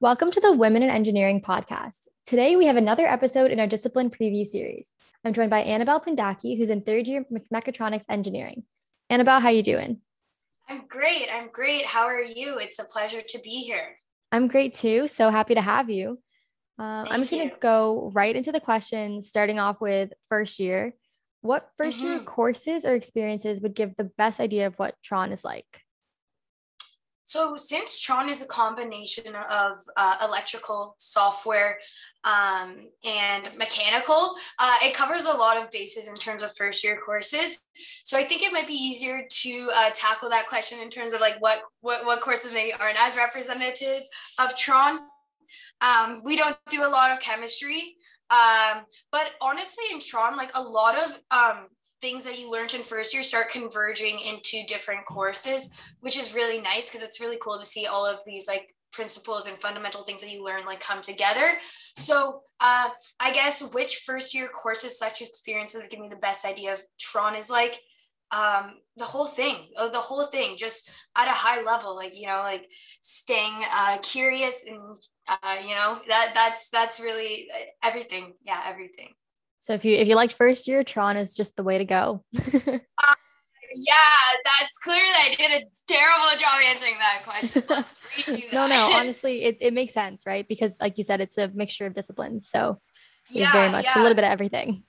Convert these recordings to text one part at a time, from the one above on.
Welcome to the Women in Engineering podcast. Today we have another episode in our discipline preview series. I'm joined by Annabelle Pundaky, who's in third year mechatronics engineering. Annabelle, how you doing? I'm great. I'm great. How are you? It's a pleasure to be here. I'm great too. So happy to have you. Uh, I'm just going to go right into the questions, starting off with first year. What 1st mm-hmm. year courses or experiences would give the best idea of what Tron is like? So, since Tron is a combination of uh, electrical, software, um, and mechanical, uh, it covers a lot of bases in terms of first year courses. So, I think it might be easier to uh, tackle that question in terms of like what, what, what courses maybe aren't as representative of Tron. Um, we don't do a lot of chemistry, um, but honestly, in Tron, like a lot of um, things that you learned in first year start converging into different courses, which is really nice because it's really cool to see all of these like principles and fundamental things that you learn like come together. So uh, I guess which first year courses such experiences would give me the best idea of Tron is like um, the whole thing, uh, the whole thing, just at a high level, like you know, like staying uh, curious and uh, you know that that's that's really uh, everything. Yeah, everything. So if you if you liked first year, Tron is just the way to go. uh, yeah, that's clear that I did a terrible job answering that question. Let's redo that. no, no, honestly, it, it makes sense, right? Because like you said, it's a mixture of disciplines. So yeah, very much yeah. a little bit of everything.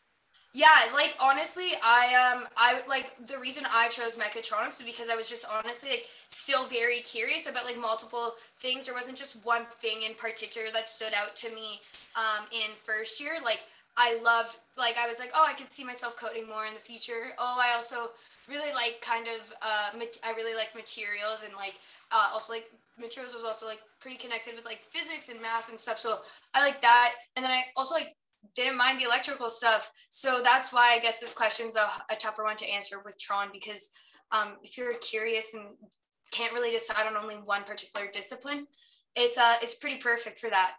Yeah, like honestly, I um I like the reason I chose mechatronics is because I was just honestly like still very curious about like multiple things. There wasn't just one thing in particular that stood out to me um in first year. Like I love like I was like, oh, I could see myself coding more in the future. Oh, I also really like kind of uh, I really like materials and like uh, also like materials was also like pretty connected with like physics and math and stuff. So I like that. And then I also like didn't mind the electrical stuff. So that's why I guess this question's a, a tougher one to answer with Tron because um, if you're curious and can't really decide on only one particular discipline, it's uh it's pretty perfect for that.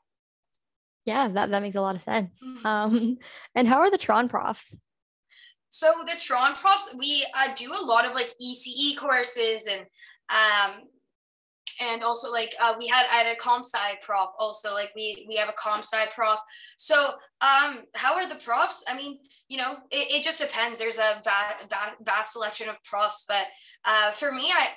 Yeah, that, that makes a lot of sense. Mm-hmm. Um, and how are the Tron profs? So the Tron profs, we uh, do a lot of like ECE courses and um, and also like uh, we had I had a comp sci prof also like we we have a comp sci prof. So um, how are the profs? I mean, you know, it, it just depends. There's a vast, vast, vast selection of profs, but uh, for me, I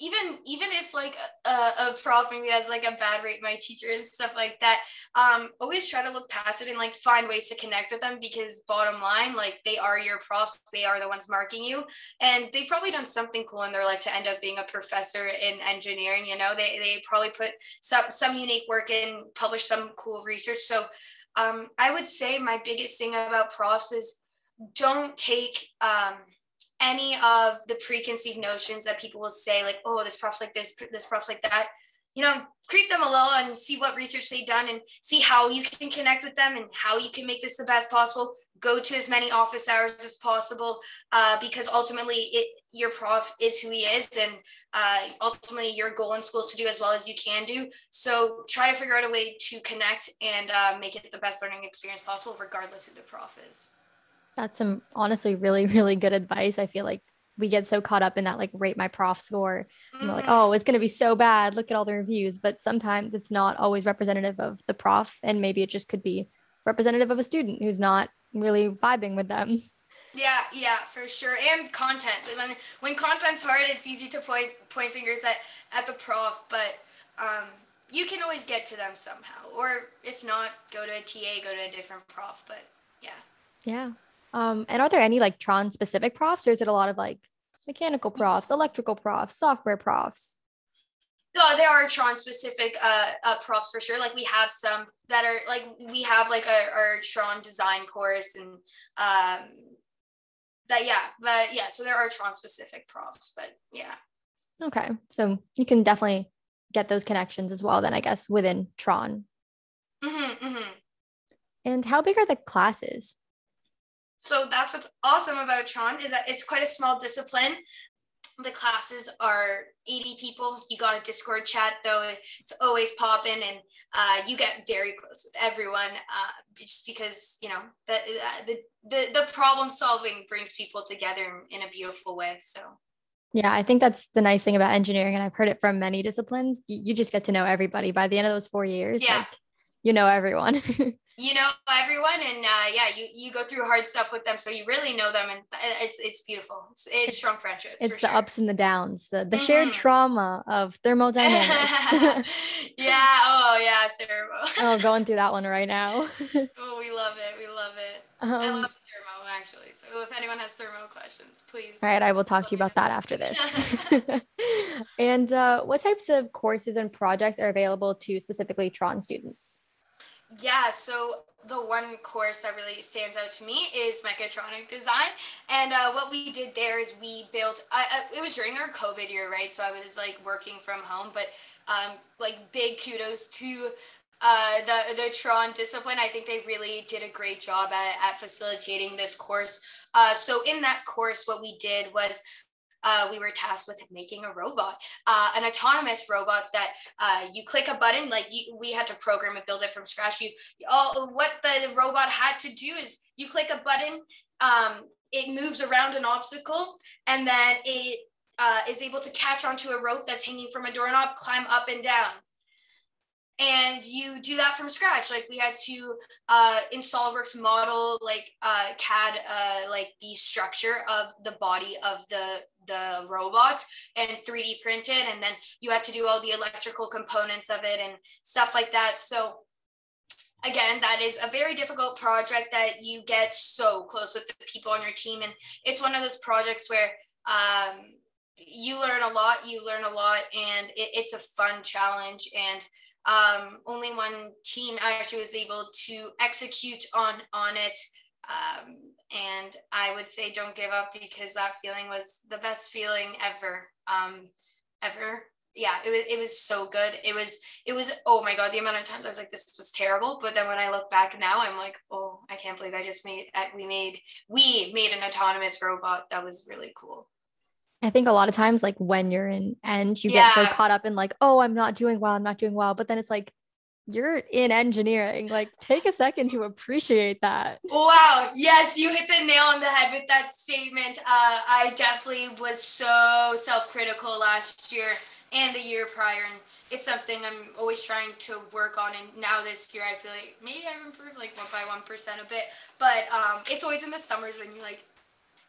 even even if like a, a prof maybe has like a bad rate my teachers and stuff like that um always try to look past it and like find ways to connect with them because bottom line like they are your profs they are the ones marking you and they've probably done something cool in their life to end up being a professor in engineering you know? They, they probably put some some unique work in publish some cool research so um i would say my biggest thing about profs is don't take um any of the preconceived notions that people will say, like, oh, this prof's like this, this prof's like that, you know, creep them a little and see what research they've done and see how you can connect with them and how you can make this the best possible. Go to as many office hours as possible uh, because ultimately it your prof is who he is and uh, ultimately your goal in school is to do as well as you can do so try to figure out a way to connect and uh, make it the best learning experience possible regardless who the prof is that's some honestly really, really good advice. I feel like we get so caught up in that like rate my prof score. Mm-hmm. And we're like, mm-hmm. oh, it's going to be so bad. Look at all the reviews. But sometimes it's not always representative of the prof. And maybe it just could be representative of a student who's not really vibing with them. Yeah, yeah, for sure. And content. When when content's hard, it's easy to point point fingers at at the prof, but um, you can always get to them somehow. Or if not, go to a TA, go to a different prof. But yeah. Yeah. Um, and are there any like Tron specific profs, or is it a lot of like mechanical profs, electrical profs, software profs? No, there are Tron specific uh, uh, profs for sure. Like we have some that are like we have like a, our Tron design course and um, that yeah, but yeah. So there are Tron specific profs, but yeah. Okay, so you can definitely get those connections as well. Then I guess within Tron. Mm-hmm, mm-hmm. And how big are the classes? So that's what's awesome about Tron is that it's quite a small discipline. The classes are 80 people. You got a Discord chat though. It's always popping and uh, you get very close with everyone uh, just because, you know, the, the, the, the problem solving brings people together in, a beautiful way. So Yeah, I think that's the nice thing about engineering. And I've heard it from many disciplines. You, you just get to know everybody by the end of those four years. Yeah. Like, you know everyone. you know everyone and uh, yeah you you go through hard stuff with them so you really know them and it's it's beautiful. It's, it's, it's strong friendships it's the sure. ups and the downs the, the mm-hmm. shared trauma of thermodynamics yeah oh yeah thermo oh going through that one right now. Oh we love it we love it. Um, i love thermo actually so if anyone has thermo questions please all right i will talk to you about that after this. and uh, what types of courses and projects are available to specifically tron students yeah, so the one course that really stands out to me is mechatronic design. And uh, what we did there is we built, I, I, it was during our COVID year, right? So I was like working from home, but um, like big kudos to uh, the, the Tron discipline. I think they really did a great job at, at facilitating this course. Uh, so in that course, what we did was uh, we were tasked with making a robot, uh, an autonomous robot that uh, you click a button. Like you, we had to program and build it from scratch. You all what the robot had to do is you click a button, um, it moves around an obstacle, and then it uh, is able to catch onto a rope that's hanging from a doorknob, climb up and down and you do that from scratch. Like we had to uh, in solidworks model like uh, cad uh, like the structure of the body of the the robot and 3d print it and then you had to do all the electrical components of it and stuff like that. So again that is a very difficult project that you get so close with the people on your team and it's one of those projects where um, you learn a lot you learn a lot and it, it's a fun challenge and um, only one team actually was able to execute on on it. Um, and i would say don't give up because that feeling was the best feeling ever. Um, ever. Yeah it was, it was so good. It was it was oh my god the amount of times i was like this was terrible. But then when i look back now i'm like oh i can't believe i just made we made we made an autonomous robot. That was really cool I think a lot of times, like when you're in end, you yeah. get so caught up in like, oh, I'm not doing well, I'm not doing well. But then it's like, you're in engineering. Like, take a second to appreciate that. Wow. Yes, you hit the nail on the head with that statement. Uh, I definitely was so self critical last year and the year prior. And it's something I'm always trying to work on. And now this year, I feel like maybe I've improved like one by 1% a bit. But um, it's always in the summers when you like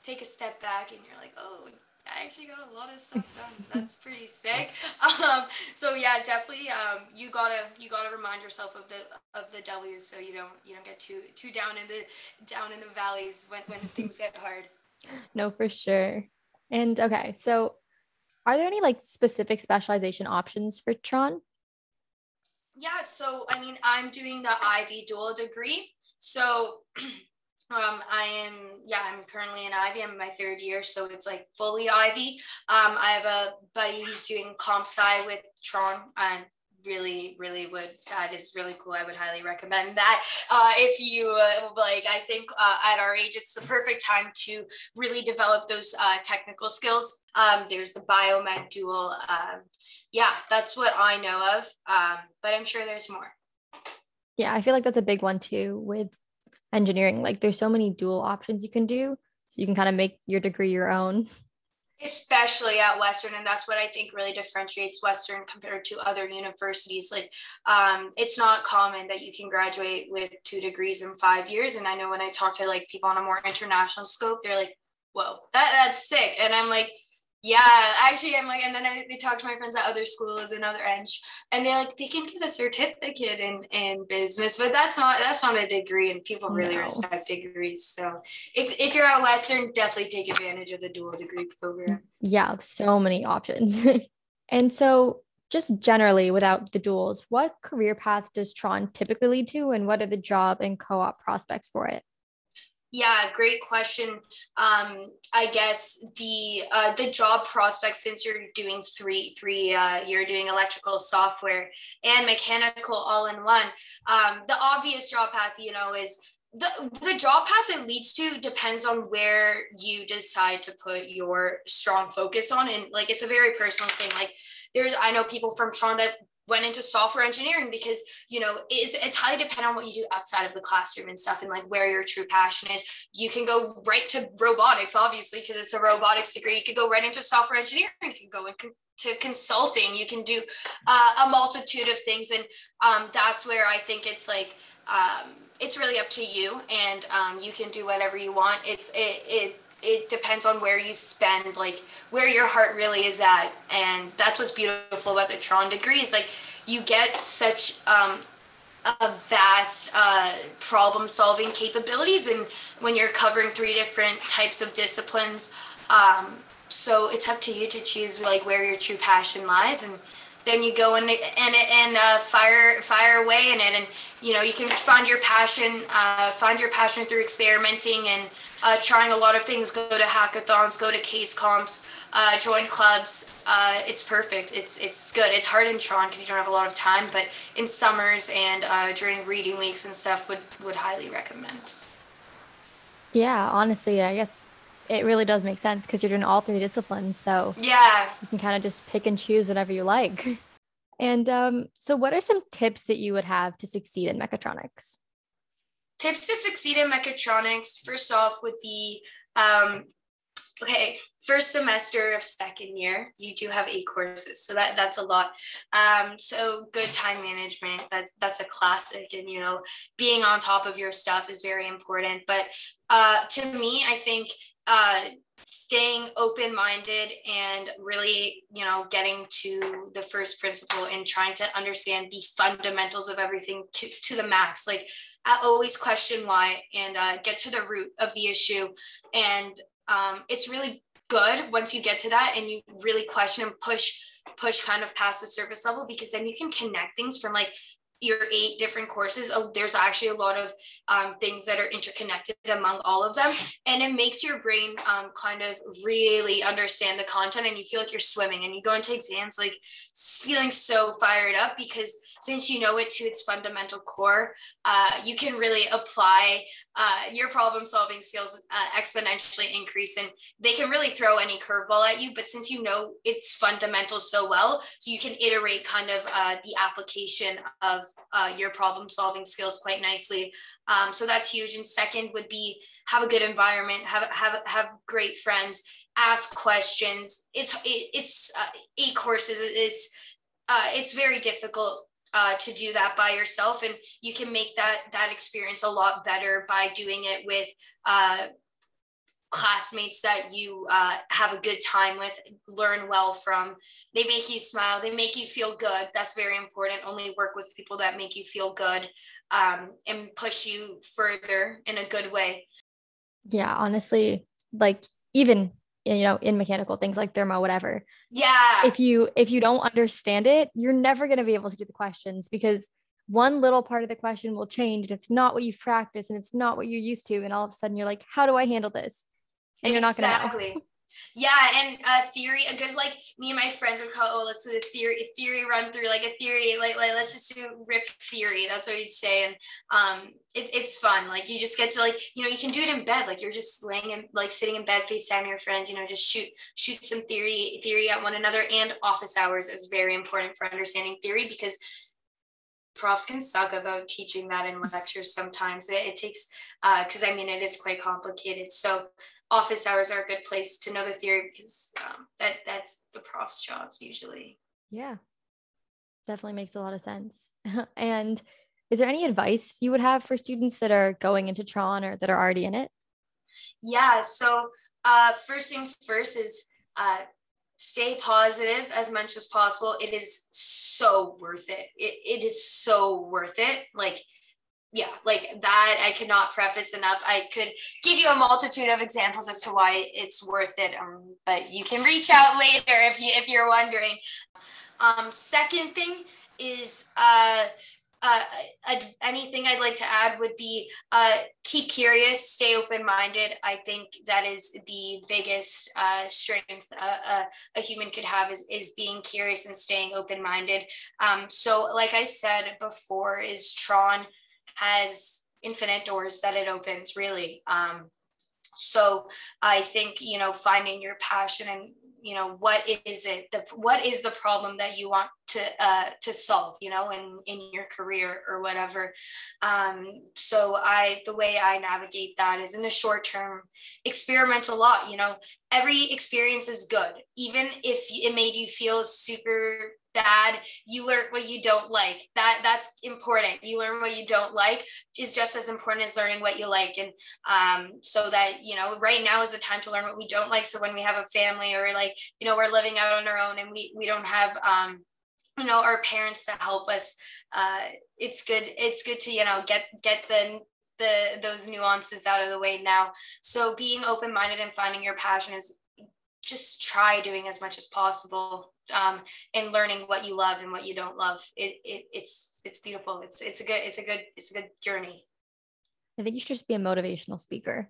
take a step back and you're like, oh, I actually got a lot of stuff done. That's pretty sick. Um, so yeah, definitely. Um, you gotta you gotta remind yourself of the of the W's so you don't you don't get too too down in the down in the valleys when when things get hard. No, for sure. And okay, so are there any like specific specialization options for Tron? Yeah, so I mean, I'm doing the Ivey dual degree. So Um, I am, yeah, I'm currently in Ivey. I'm in my third year, so it's like fully Ivey. Um, I have a buddy who's doing comp sci with Tron, I really, really would. That is really cool. I would highly recommend that. Uh, if you uh, like, I think uh, at our age, it's the perfect time to really develop those uh, technical skills. Um, there's the biomed dual. Um, yeah, that's what I know of. Um, but I'm sure there's more. Yeah, I feel like that's a big one too with engineering. Like there's so many dual options you can do so you can kind of make your degree your own. Especially at western and that's what i think really differentiates western compared to other universities. Like um, it's not common that you can graduate with two degrees in five years and i know when i talk to like people on a more international scope they're like whoa that, that's sick. And i'm like yeah, actually, I'm like, and then I, they talk to my friends at other schools and other eng, and they're like, they can get a certificate in in business, but that's not that's not a degree, and people really no. respect degrees. So if if you're at Western, definitely take advantage of the dual degree program. Yeah, so many options, and so just generally without the duals, what career path does Tron typically lead to, and what are the job and co-op prospects for it? Yeah, great question. Um, I guess the uh, the job prospects since you're doing three three uh, you're doing electrical software and mechanical all in one. Um, the obvious job path, you know, is the the job path it leads to depends on where you decide to put your strong focus on, and like it's a very personal thing. Like there's I know people from Toronto that went into software engineering because you know it's it's highly dependent on what you do outside of the classroom and stuff and like where your true passion is. You can go right to robotics obviously because it's a robotics degree. You could go right into software engineering. You can go into consulting. You can do uh, a multitude of things. And um, that's where i think it's like um, it's really up to you. And um, you can do whatever you want. It's it, it it depends on where you spend like where your heart really is at. And that's what's beautiful about the tron degree is like you get such um, a vast uh, problem solving capabilities and when you're covering three different types of disciplines. Um, so it's up to you to choose like where your true passion lies. And then you go and and and uh, fire fire away in it. And you know you can find your passion uh, find your passion through experimenting and uh, trying a lot of things. Go to hackathons, go to case comps, uh, join clubs. Uh, it's perfect. It's it's good. It's hard in Tron because you don't have a lot of time, but in summers and uh, during reading weeks and stuff, would would highly recommend. Yeah, honestly, I guess it really does make sense because you're doing all three disciplines. So yeah, you can kind of just pick and choose whatever you like. And um, so, what are some tips that you would have to succeed in mechatronics? Tips to succeed in mechatronics first off would be um, okay first semester of second year you do have eight courses so that that's a lot. Um, so good time management that's that's a classic and you know being on top of your stuff is very important. But uh, to me i think uh, staying open minded and really you know getting to the first principle and trying to understand the fundamentals of everything to, to the max like I always question why and uh, get to the root of the issue. And um, it's really good once you get to that and you really question and push push kind of past the surface level because then you can connect things from like your eight different courses oh, there's actually a lot of um, things that are interconnected among all of them. And it makes your brain um, kind of really understand the content and you feel like you're swimming and you go into exams like feeling so fired up because since you know it to its fundamental core uh, you can really apply uh, your problem solving skills uh, exponentially increase and they can really throw any curveball at you. But since you know its fundamentals so well so you can iterate kind of uh, the application of uh, your problem solving skills quite nicely. Um, so that's huge. And second would be have a good environment, have have have great friends, ask questions. It's it, it's uh, eight courses. Is uh, it's very difficult uh, to do that by yourself, and you can make that that experience a lot better by doing it with uh, classmates that you uh, have a good time with, learn well from. They make you smile. They make you feel good. That's very important. Only work with people that make you feel good um, and push you further in a good way. Yeah, honestly, like even you know in mechanical things like thermo whatever yeah if you if you don't understand it you're never going to be able to do the questions because one little part of the question will change and it's not what you've practiced and it's not what you're used to and all of a sudden you're like how do i handle this and you're exactly. not going to know. Yeah, and a theory, a good like me and my friends would call, oh, let's do a theory, a theory run through, like a theory, like like let's just do rip theory. That's what he'd say, and um, it, it's fun. Like you just get to like you know you can do it in bed, like you're just laying in like sitting in bed, FaceTime your friends, you know, just shoot shoot some theory theory at one another. And office hours is very important for understanding theory because profs can suck about teaching that in lectures sometimes. It, it takes Uh, because uh, I mean it is quite complicated. So office hours are a good place to know the theory because um, that that's the prof's jobs usually. Yeah, definitely makes a lot of sense. and is there any advice you would have for students that are going into Tron or that are already in it? Yeah. So uh, first things first is uh, stay positive as much as possible. It is so worth it. It, it is so worth it. Like yeah, like that I cannot preface enough. I could give you a multitude of examples as to why it's worth it, um, but you can reach out later if you if you're wondering. Um, second thing is uh, uh, anything I'd like to add would be uh, keep curious, stay open minded. I think that is the biggest uh, strength uh, a human could have is, is being curious and staying open minded. Um, so, like I said before, is Tron has infinite doors that it opens really. Um, so i think you know finding your passion and you know what is it the what is the problem that you want to uh, to solve you know in in your career or whatever. Um, so i the way i navigate that is in the short term experiment a lot you know every experience is good. Even if it made you feel super bad you learn what you don't like. That that's important. You learn what you don't like is just as important as learning what you like. And um, so that you know right now is the time to learn what we don't like. So when we have a family or like you know we're living out on our own and we we don't have um, you know our parents to help us uh, it's good it's good to you know get get the the those nuances out of the way now. So being open minded and finding your passion is just try doing as much as possible um, and learning what you love and what you don't love. It, it it's it's beautiful. It's it's a good it's a good it's a good journey. I think you should just be a motivational speaker.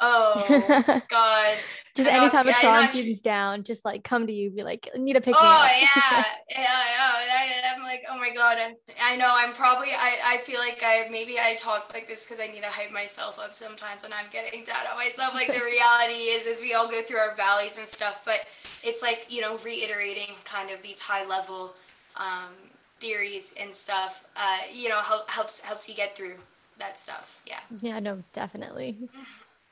Oh God. just anytime a Tron student's down, just like come to you, be like, need a pick Oh yeah. yeah, yeah. I, am like, oh my God. I, I know I'm probably I, I feel like I maybe I talk like this because I need to hype myself up sometimes when I'm getting down on myself. Like the reality is is we all go through our valleys and stuff, but it's like, you know, reiterating kind of these high level um, theories and stuff, uh, you know, help, helps helps you get through that stuff. Yeah. Yeah, no, definitely.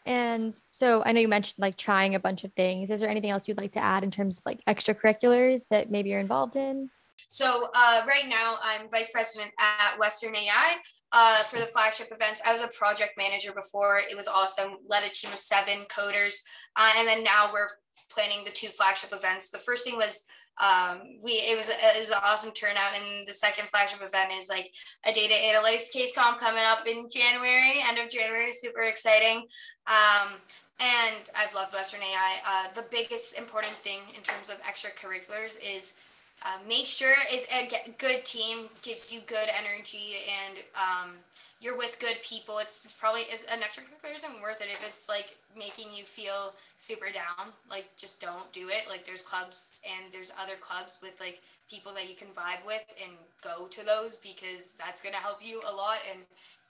And so I know you mentioned like trying a bunch of things. Is there anything else you'd like to add in terms of like extracurriculars that maybe you're involved in? So uh, right now I'm vice president at Western AI uh, for the flagship events. I was a project manager before. It was awesome. Led a team of seven coders, uh, and then now we're planning the two flagship events. The first thing was um, we it was, it was an awesome turnout. And the second flagship event is like a data analytics case comp coming up in january end of january super exciting. Um, and i've loved western ai uh, the biggest important thing in terms of extracurriculars is uh, make sure it's a good team gives you good energy and um, you're with good people, it's probably is an extracurricular isn't worth it if it's like making you feel super down. Like just don't do it. Like there's clubs and there's other clubs with like people that you can vibe with and go to those because that's gonna help you a lot. And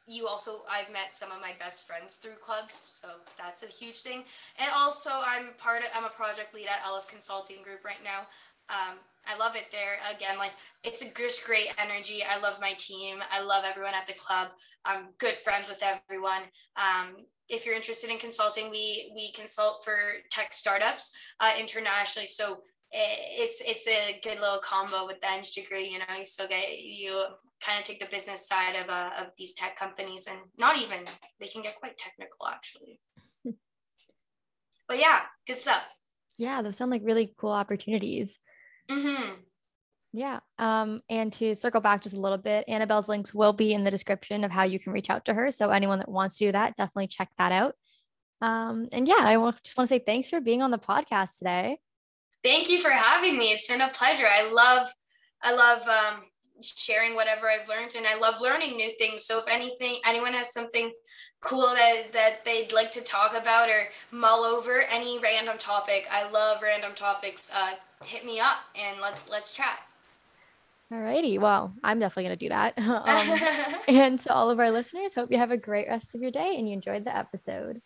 you also I've met some of my best friends through clubs, so that's a huge thing. And also I'm part of I'm a project lead at Elif Consulting Group right now. Um, I love it there. Again, like it's just great energy. I love my team. I love everyone at the club. I'm good friends with everyone. Um, if you're interested in consulting, we we consult for tech startups uh, internationally. So it's it's a good little combo with the eng degree. You know, you still get you kind of take the business side of uh, of these tech companies, and not even they can get quite technical actually. but yeah, good stuff. Yeah, those sound like really cool opportunities. Mm-hmm. Yeah. Um, and to circle back just a little bit, Annabelle's links will be in the description of how you can reach out to her. So anyone that wants to do that, definitely check that out. Um, and yeah, I just want to say thanks for being on the podcast today. Thank you for having me. It's been a pleasure. I love, I love um, sharing whatever I've learned, and I love learning new things. So if anything, anyone has something cool that that they'd like to talk about or mull over any random topic, I love random topics. Uh, hit me up and let's let's chat. Alrighty. Well, I'm definitely going to do that. Um, and to all of our listeners, hope you have a great rest of your day and you enjoyed the episode.